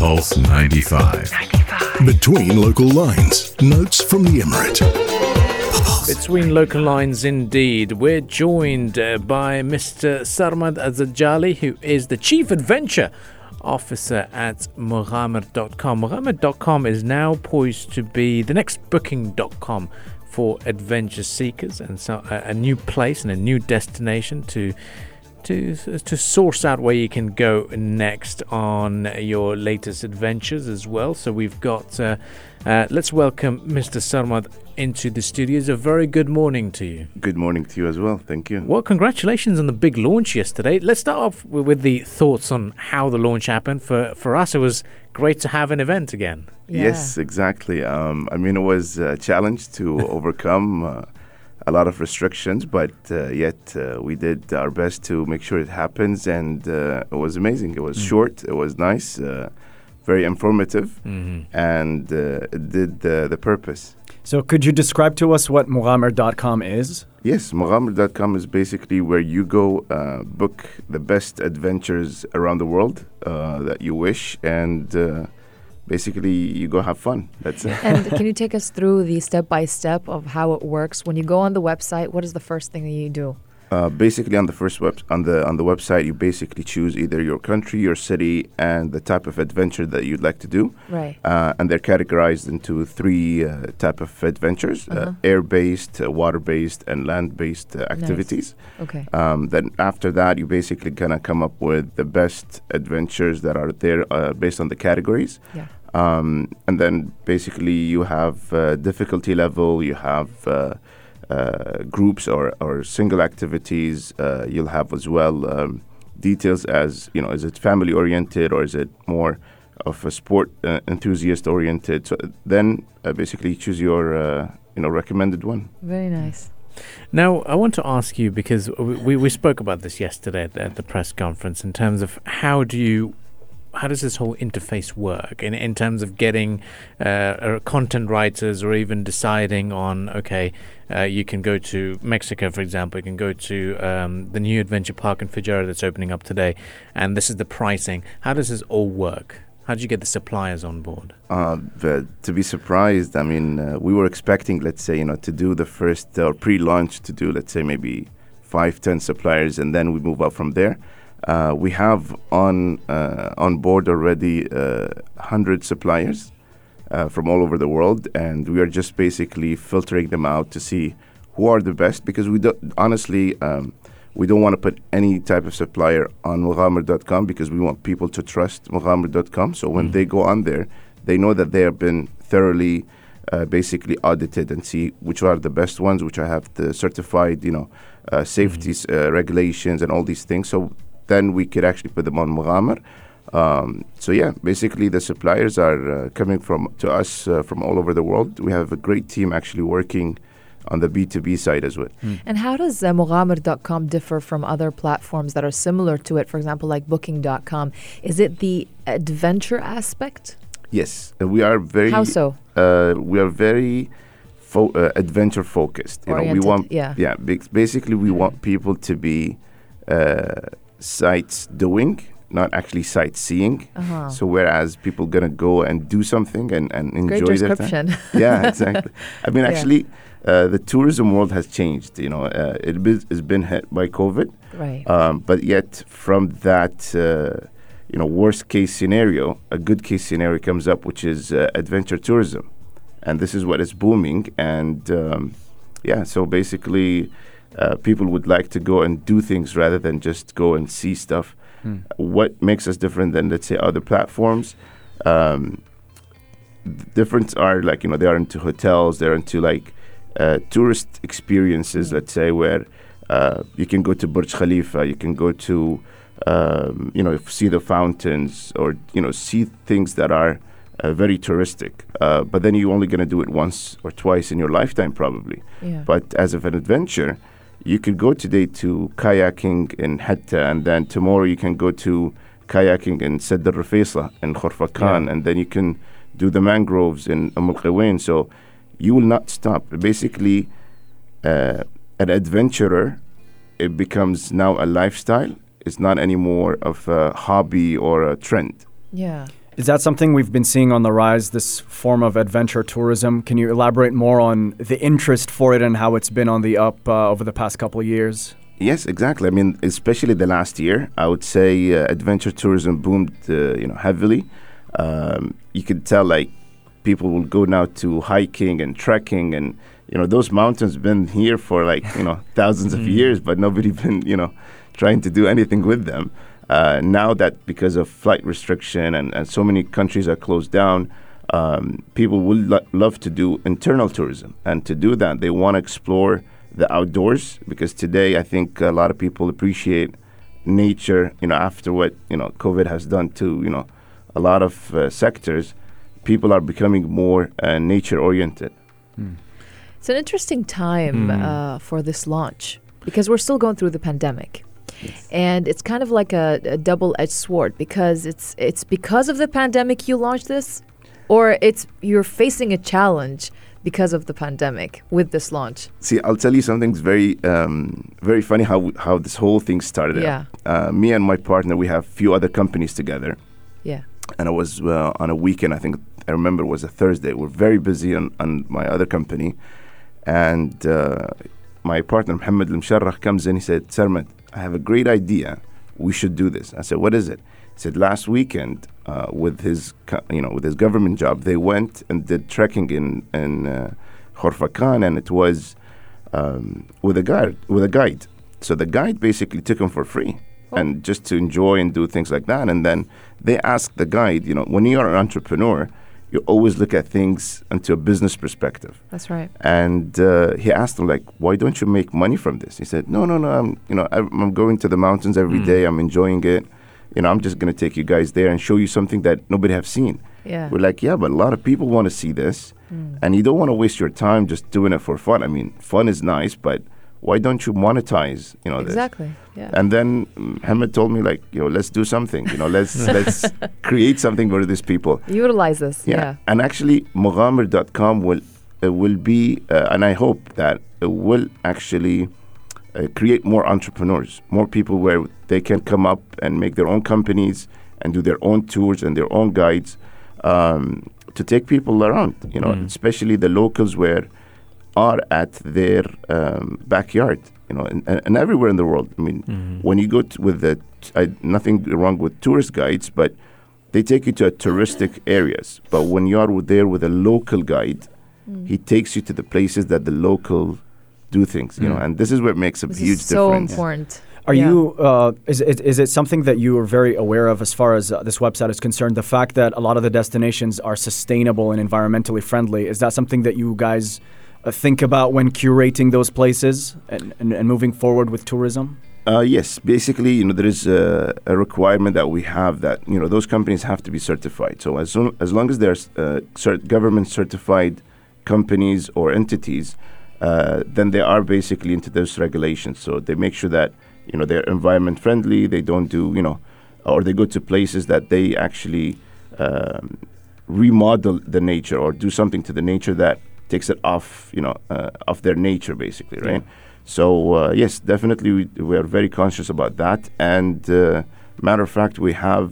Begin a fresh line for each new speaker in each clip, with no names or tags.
Pulse 95. Between local lines, notes from the Emirate.
Between local lines, indeed, we're joined uh, by Mr. Sarmad Azajali, who is the Chief Adventure Officer at Mughamer.com. Mughamer.com is now poised to be the next Booking.com for adventure seekers, and so a, a new place and a new destination to to to source out where you can go next on your latest adventures as well. So we've got. Uh, uh, let's welcome Mr. Sarmad into the studios. A very good morning to you.
Good morning to you as well. Thank you.
Well, congratulations on the big launch yesterday. Let's start off with, with the thoughts on how the launch happened. For for us, it was great to have an event again.
Yes, exactly. Um, I mean, it was a challenge to overcome. Uh, a lot of restrictions, but uh, yet uh, we did our best to make sure it happens, and uh, it was amazing. It was
Mm.
short, it was nice, uh, very informative,
Mhm.
and uh, it did the, the purpose.
So, could you describe to us what Mughamer.com is?
Yes, Mughamer.com is basically where you go uh, book the best adventures around the world uh, that you wish, and uh, basically you go have fun. That's it.
And can you take us through the step by step of how it works? When you go on the website, what is the first thing that you do?
Uh, basically, on the first web on the on the website, you basically choose either your country, your city, and the type of adventure that you'd like to do.
Right.
Uh, and they're categorized into three uh, type of adventures: uh
Uh-huh.
air-based, uh, water-based, and land-based uh, activities.
Okay.
Um, then after that, you basically gonna come up with the best adventures that are there uh, based on the categories.
Yeah.
Um, and then basically you have uh, difficulty level, you have uh, uh, groups or, or single activities. Uh, you'll have as well um, details as you know, is it family oriented or is it more of a sport uh, enthusiast oriented? So then uh, basically choose your uh, you know recommended one.
Very nice.
Now, I want to ask you because we, we, we spoke about this yesterday at the, at the press conference in terms of how do you how does this whole interface work in in terms of getting uh, uh, content writers or even deciding on okay uh, you can go to Mexico for example you can go to um, the new adventure park in Fujairah that's opening up today and this is the pricing. How does this all work? How do you get the suppliers on board?
Uh, to be surprised, I mean, uh, we were expecting, let's say, you know, to do the first uh, pre-launch, to do, let's say, maybe five, ten suppliers, and then we move up from there. Uh, we have on uh, on board already uh, hundred suppliers uh, from all over the world, and we are just basically filtering them out to see who are the best. Because we don't, honestly, um, we don't want to put any type of supplier on Mughamer.com because we want people to trust Mughamer.com. So when they go on there, they know that they have been thoroughly, uh, basically audited and see which are the best ones, which I have the certified, you know, uh, safety uh, regulations and all these things. So then we could actually put them on Mughamer. Um, so yeah, basically the suppliers are uh, coming from to us uh, from all over the world. We have a great team actually working on the B2B side as well.
And how does uh, Mughamer.com differ from other platforms that are similar to it? For example, like Booking.com. Is it the adventure aspect?
Yes, we are very.
How so?
Uh, we are very fo- uh, adventure focused. You know, we want.
yeah.
Yeah. Basically, we want people to be uh, sights doing, not actually sightseeing.
Uh-huh.
So whereas people gonna go and do something and, and enjoy
Great
their time. yeah, exactly. I mean,
Yeah.
actually, uh, the tourism world has changed. You know, uh, it has been hit by COVID.
Right.
Um, but yet, from that, uh, you know, worst case scenario, a good case scenario comes up, which is uh, adventure tourism, and this is what is booming. And um, yeah, so basically, uh, people would like to go and do things rather than just go and see stuff. What makes us different than, let's say, other platforms? Um, different are like you know they are into hotels they're into like uh, tourist experiences let's say where uh, you can go to Burj Khalifa you can go to um, you know see the fountains or you know see things that are uh, very touristic uh, but then you're only going to do it once or twice in your lifetime probably
Yeah.
but as of an adventure you could go today to kayaking in Hatta and then tomorrow you can go to kayaking in Sadd al Rafisah in Khorfakan
Yeah.
and then you can do the mangroves in Umm al So you will not stop. Basically, uh, an adventurer, it becomes now a lifestyle. It's not anymore of a hobby or a trend.
Yeah.
Is that something we've been seeing on the rise, this form of adventure tourism? Can you elaborate more on the interest for it and how it's been on the up uh, over the past couple of years?
Yes, exactly. I mean, especially the last year, I would say uh, adventure tourism boomed, uh, you know, heavily. Um, you could tell like people will go now to hiking and trekking, and you know those mountains been here for like you know thousands of years, but nobody been you know trying to do anything with them. Uh, now that because of flight restriction and, and so many countries are closed down, um, people would lo- love to do internal tourism, and to do that, they want to explore the outdoors because today I think a lot of people appreciate nature. You know, after what you know COVID has done to you know a lot of uh, sectors, people are becoming more uh, nature oriented.
It's an interesting time
Mm.
uh, for this launch because we're still going through the pandemic. And it's kind of like a, a double-edged sword because it's it's because of the pandemic you launched this, or it's you're facing a challenge because of the pandemic with this launch.
See, I'll tell you something very, um, very funny how how this whole thing started.
Yeah.
Uh, me and my partner, we have few other companies together,
Yeah.
and I was uh, on a weekend. I think I remember it was a Thursday. We're very busy on, on my other company, and uh, my partner Mohammed Al comes in. He said, "Sarmad, I have a great idea. We should do this." I said, "What is it?" He said, "Last weekend, uh, with his co- you know with his government job, they went and did trekking in in uh, Khorfakan, and it was um, with a guide with a guide. So the guide basically took him for free." And just to enjoy and do things like that. And then they asked the guide, you know, when you're an entrepreneur, you always look at things into a business perspective.
That's right.
And uh, he asked him, like, why don't you make money from this? He said, no, no, no. I'm, you know, I'm I'm going to the mountains every day. I'm enjoying it. You know, I'm just going to take you guys there and show you something that nobody have seen.
Yeah.
We're like, yeah, but a lot of people want to see this, and you don't want to waste your time just doing it for fun. I mean, fun is nice, but why don't you monetize? You know, this?
Exactly. Yeah.
And then Mohammed told me, like, you know, let's do something. You know, let's let's create something for these people.
Utilize this.
Yeah.
Yeah.
And actually, Mughamer.com will uh, will be, uh, and I hope that it will actually uh, create more entrepreneurs, more people where they can come up and make their own companies and do their own tours and their own guides um, to take people around. You know,
Mm.
especially the locals where are at their um, backyard. You know, and, and, and everywhere in the world. I mean,
Mhm.
when you go t- with the, t- I, nothing wrong with tourist guides, but they take you to a touristic areas. But when you are there with a local guide,
Mm.
he takes you to the places that the local do things. You know,
Mm.
and this is what makes a
This
huge
is so
difference.
important.
Are
Yeah.
you? Uh, is it is it something that you are very aware of as far as uh, this website is concerned? The fact that a lot of the destinations are sustainable and environmentally friendly is that something that you guys think about when curating those places and, and, and moving forward with tourism?
Uh, yes, basically, you know, there is a, a requirement that we have that you know those companies have to be certified. So as as long as they're uh, cert- government certified companies or entities, uh, then they are basically into those regulations. So they make sure that you know they're environment friendly. They don't do you know, or they go to places that they actually um, remodel the nature or do something to the nature that takes it off you know uh, off their nature basically, right? So uh, yes, definitely we, we are very conscious about that. And uh, matter of fact, we have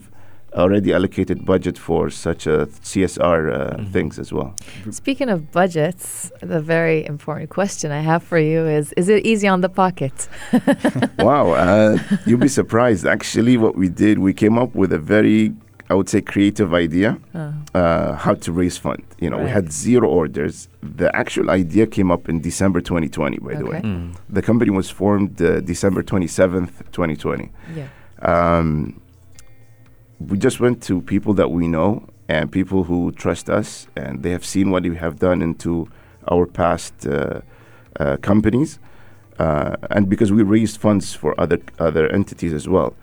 already allocated budget for such a CSR uh,
Mhm.
things as well.
Speaking of budgets, the very important question I have for you is Is it easy on the pocket?
wow, uh, you'll be surprised. Actually, what we did, we came up with a very, I would say, creative idea
Uh,
uh, how to raise fund. You know, we had zero orders. The actual idea came up in December 2020, by the way.
Mm.
The company was formed uh, December 27th, 2020.
yeah.
um, we just went to people that we know and people who trust us, and they have seen what we have done into our past uh, uh, companies, uh, and because we raised funds for other other entities as well.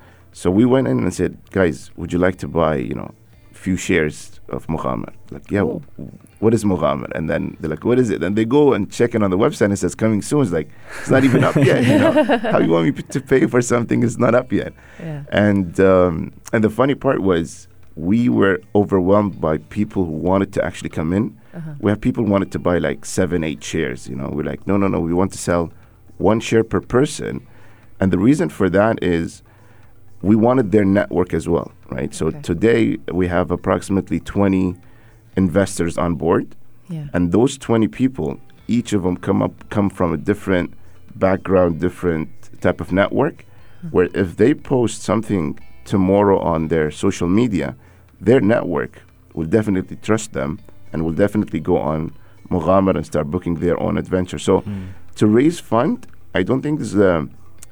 So we went in and said, guys, would you like to buy, you know, few shares of Mughamer? Like, yeah,
Cool.
w- what is Mughamer? And then they're like, what is it? And they go and check it on the website and it says coming soon. It's like, it's not even up yet. You know, how you want me p- to pay for something is not up yet.
Yeah.
And um, and the funny part was we were overwhelmed by people who wanted to actually come in.
Uh-huh.
We have people wanted to buy like seven, eight shares. You know, we're like, no, no, no. We want to sell one share per person, and the reason for that is we wanted their network as well, right? So
Okay.
today we have approximately 20 investors on board,
Yeah.
and those 20 people, each of them come up come from a different background, different type of network. Hmm. Where if they post something tomorrow on their social media, their network will definitely trust them and will definitely go on Mughamer and start booking their own adventure. So hmm. to raise fund, I don't think this is a,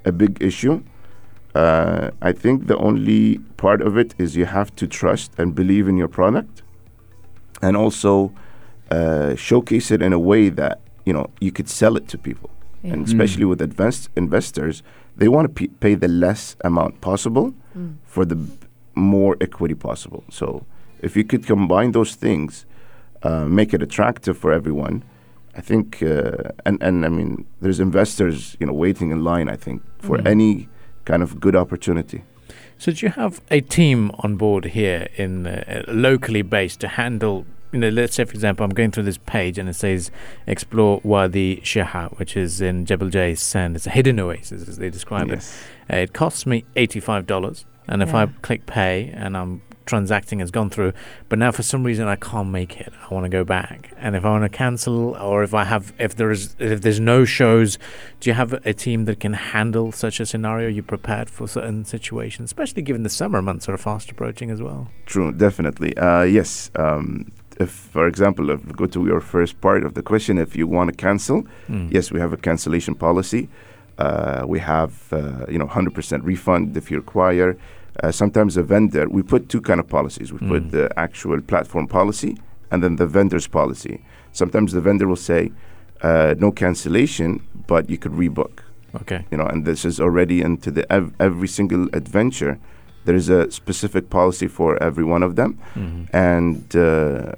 a big issue. Uh, I think the only part of it is you have to trust and believe in your product, and also uh, showcase it in a way that you know you could sell it to people.
Yeah.
And especially with advanced investors, they want to p- pay the less amount possible
Mm.
for the b- more equity possible. So if you could combine those things, uh, make it attractive for everyone, I think, uh, and and I mean, there's investors, you know, waiting in line. I think for
Mm.
any kind of good opportunity.
So do you have a team on board here in uh, locally based to handle? You know, let's say for example, I'm going through this page and it says explore Wadi Shaha, which is in Jebel Jais sand. It's a hidden oasis, as they describe it. Uh, it costs me eighty-five dollars, and if I click pay and I'm transacting, it's gone through. But now, for some reason, I can't make it. I want to go back, and if I want to cancel, or if I have, if there is, if there's no shows, do you have a team that can handle such a scenario? Are you prepared for certain situations, especially given the summer months are fast approaching as well?
True, definitely. Uh, yes. Um, if, for example, if we go to your first part of the question, if you want to cancel,
Mm.
yes, we have a cancellation policy. Uh, we have, uh, you know, 100% refund if you require. Uh, sometimes a vendor, we put two kind of policies. We
Mm.
put the actual platform policy and then the vendor's policy. Sometimes the vendor will say, uh, no cancellation, but you could rebook.
Okay.
You know, and this is already into the ev- every single adventure. There is a specific policy for every one of them,
Mhm.
and uh,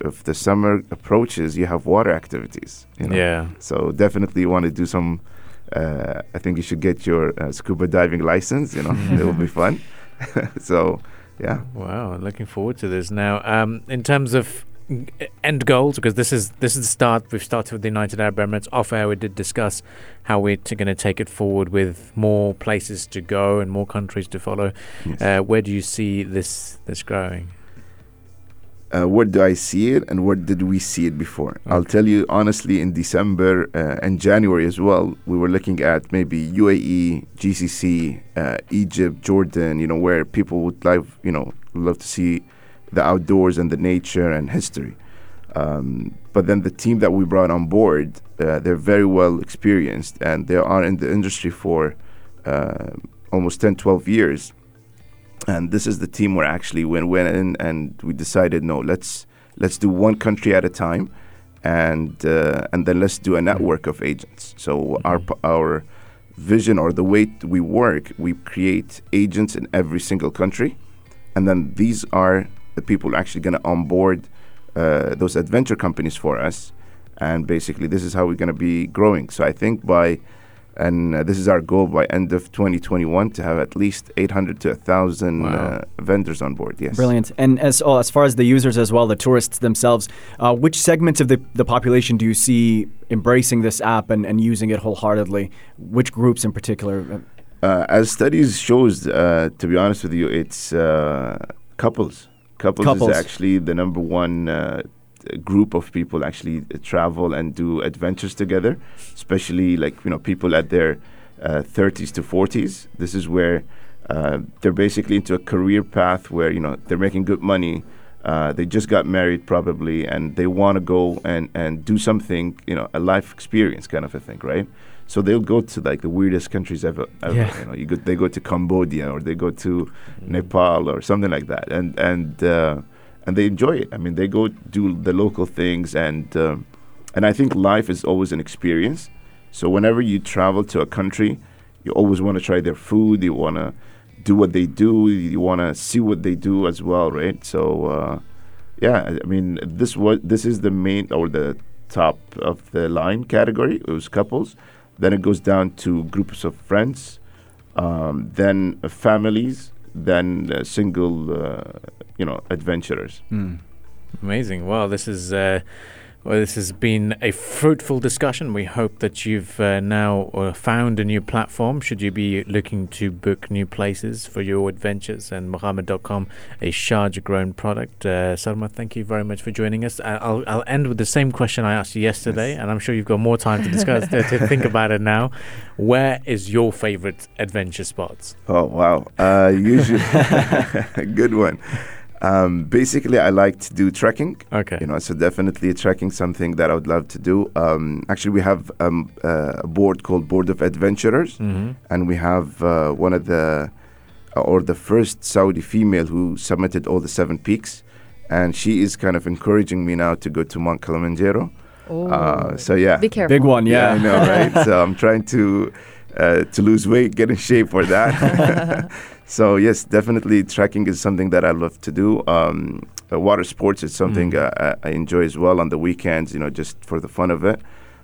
if the summer approaches, you have water activities. You know?
Yeah.
So definitely you want to do some. Uh, I think you should get your uh, scuba diving license. You know, it will be fun. so, yeah.
Wow, looking forward to this. Now, um, in terms of end goals, because this is this is the start. We've started with the United Arab Emirates. Off air, we did discuss how we're t- going to take it forward with more places to go and more countries to follow.
Yes.
Uh, where do you see this this growing?
Uh, where do I see it and where did we see it before? I'll tell you honestly, in December uh, and January as well, we were looking at maybe UAE, GCC, uh, Egypt, Jordan, you know, where people would like, you know, love to see the outdoors and the nature and history. Um, but then the team that we brought on board, uh, they're very well experienced and they are in the industry for uh, almost 10, 12 years and this is the team where actually when went in and we decided no let's let's do one country at a time and uh, and then let's do a network of agents so our
Mhm.
p- our vision or the way we work we create agents in every single country and then these are the people actually going to onboard uh, those adventure companies for us and basically this is how we're going to be growing so i think by and uh, this is our goal by end of 2021 to have at least 800 to 1000
Wow.
uh, vendors on board yes
Brilliant. And as oh, as far as the users as well, the tourists themselves, uh, which segments of the, the population do you see embracing this app and, and using it wholeheartedly? Which groups in particular?
uh, as studies shows uh, to be honest with you it's uh, couples couples,
Couples.
is actually the number one uh, group of people actually uh, travel and do adventures together especially like you know people at their uh, 30s to 40s this is where uh, they're basically into a career path where you know they're making good money. Uh, they just got married probably and they want to go and, and do something you know a life experience kind of a thing right? So they'll go to like the weirdest countries ever, ever
Yeah.
you know. You go, they go to cambodia or they go to nepal or something like that. And and uh, and they enjoy it. I mean they go do the local things and um, and i think life is always an experience. So whenever you travel to a country you always want to try their food you want to do what they do you want to see what they do as well right? So uh, yeah I- mean this was this is the main or the top of the line category it was couples. Then it goes down to groups of friends um, then uh, families then uh, single uh, you know adventurers
Mm.
Amazing. Well, this is uh, Well, this has been a fruitful discussion. We hope that you've uh, now uh, found a new platform. Should you be looking to book new places for your adventures, and Mughamer.com, a Sharjah grown product. Uh, Sarma, thank you very much for joining us. I'll, I'll end with the same question I asked you yesterday,
Yes.
and I'm sure you've got more time to discuss to, to think about it now. Where is your favorite adventure spots?
Oh wow! Uh, usually, good one. Um, basically, I like to do trekking.
Okay.
You know, so definitely trekking something that I would love to do. Um, actually, we have um, uh, a board called Board of Adventurers,
hmm
and we have uh, one of the uh, or the first Saudi female who summited all the seven peaks, and she is kind of encouraging me now to go to Mount Kilimanjaro.
Oh.
Uh, so yeah,
Be careful.
Big one,
yeah,
yeah.
I know, right? so I'm trying to uh, to lose weight, get in shape for that. so yes, definitely trekking is something that I love to do. Um, uh, water sports is something
Mm.
uh, I I enjoy as well on the weekends. You know, just for the fun of it.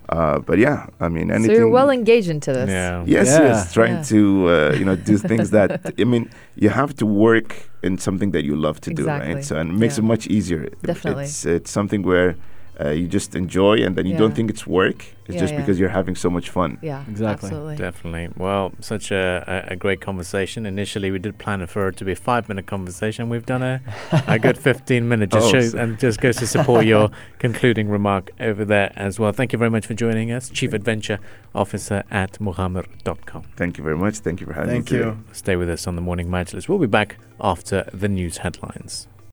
Uh, but yeah, I mean, anything.
So you're well engaged into this.
Yeah.
Yes,
Yeah.
yes, trying
Yeah.
to uh, you know do things that I mean you have to work in something that you love to do, right? So and it makes
Yeah.
it much easier.
Definitely.
it's it's something where uh, you just enjoy and then you don't think it's work. It's
Yeah,
just
yeah.
because you're having so much fun.
Yeah,
Exactly.
Absolutely.
Definitely. Well, such a, a, a great conversation. Initially, we did plan it for it to be a five minute conversation. We've done a, a good 15 minutes. Just
Oh,
shows
so-
and just goes to support your concluding remark over there as well. Thank you very much for joining us, Chief Adventure Officer at Mughamer.com.
Thank you very much. Thank you for having
Thank
me. today.
you.
Stay with us on the Morning Majlis. We'll be back after the news headlines.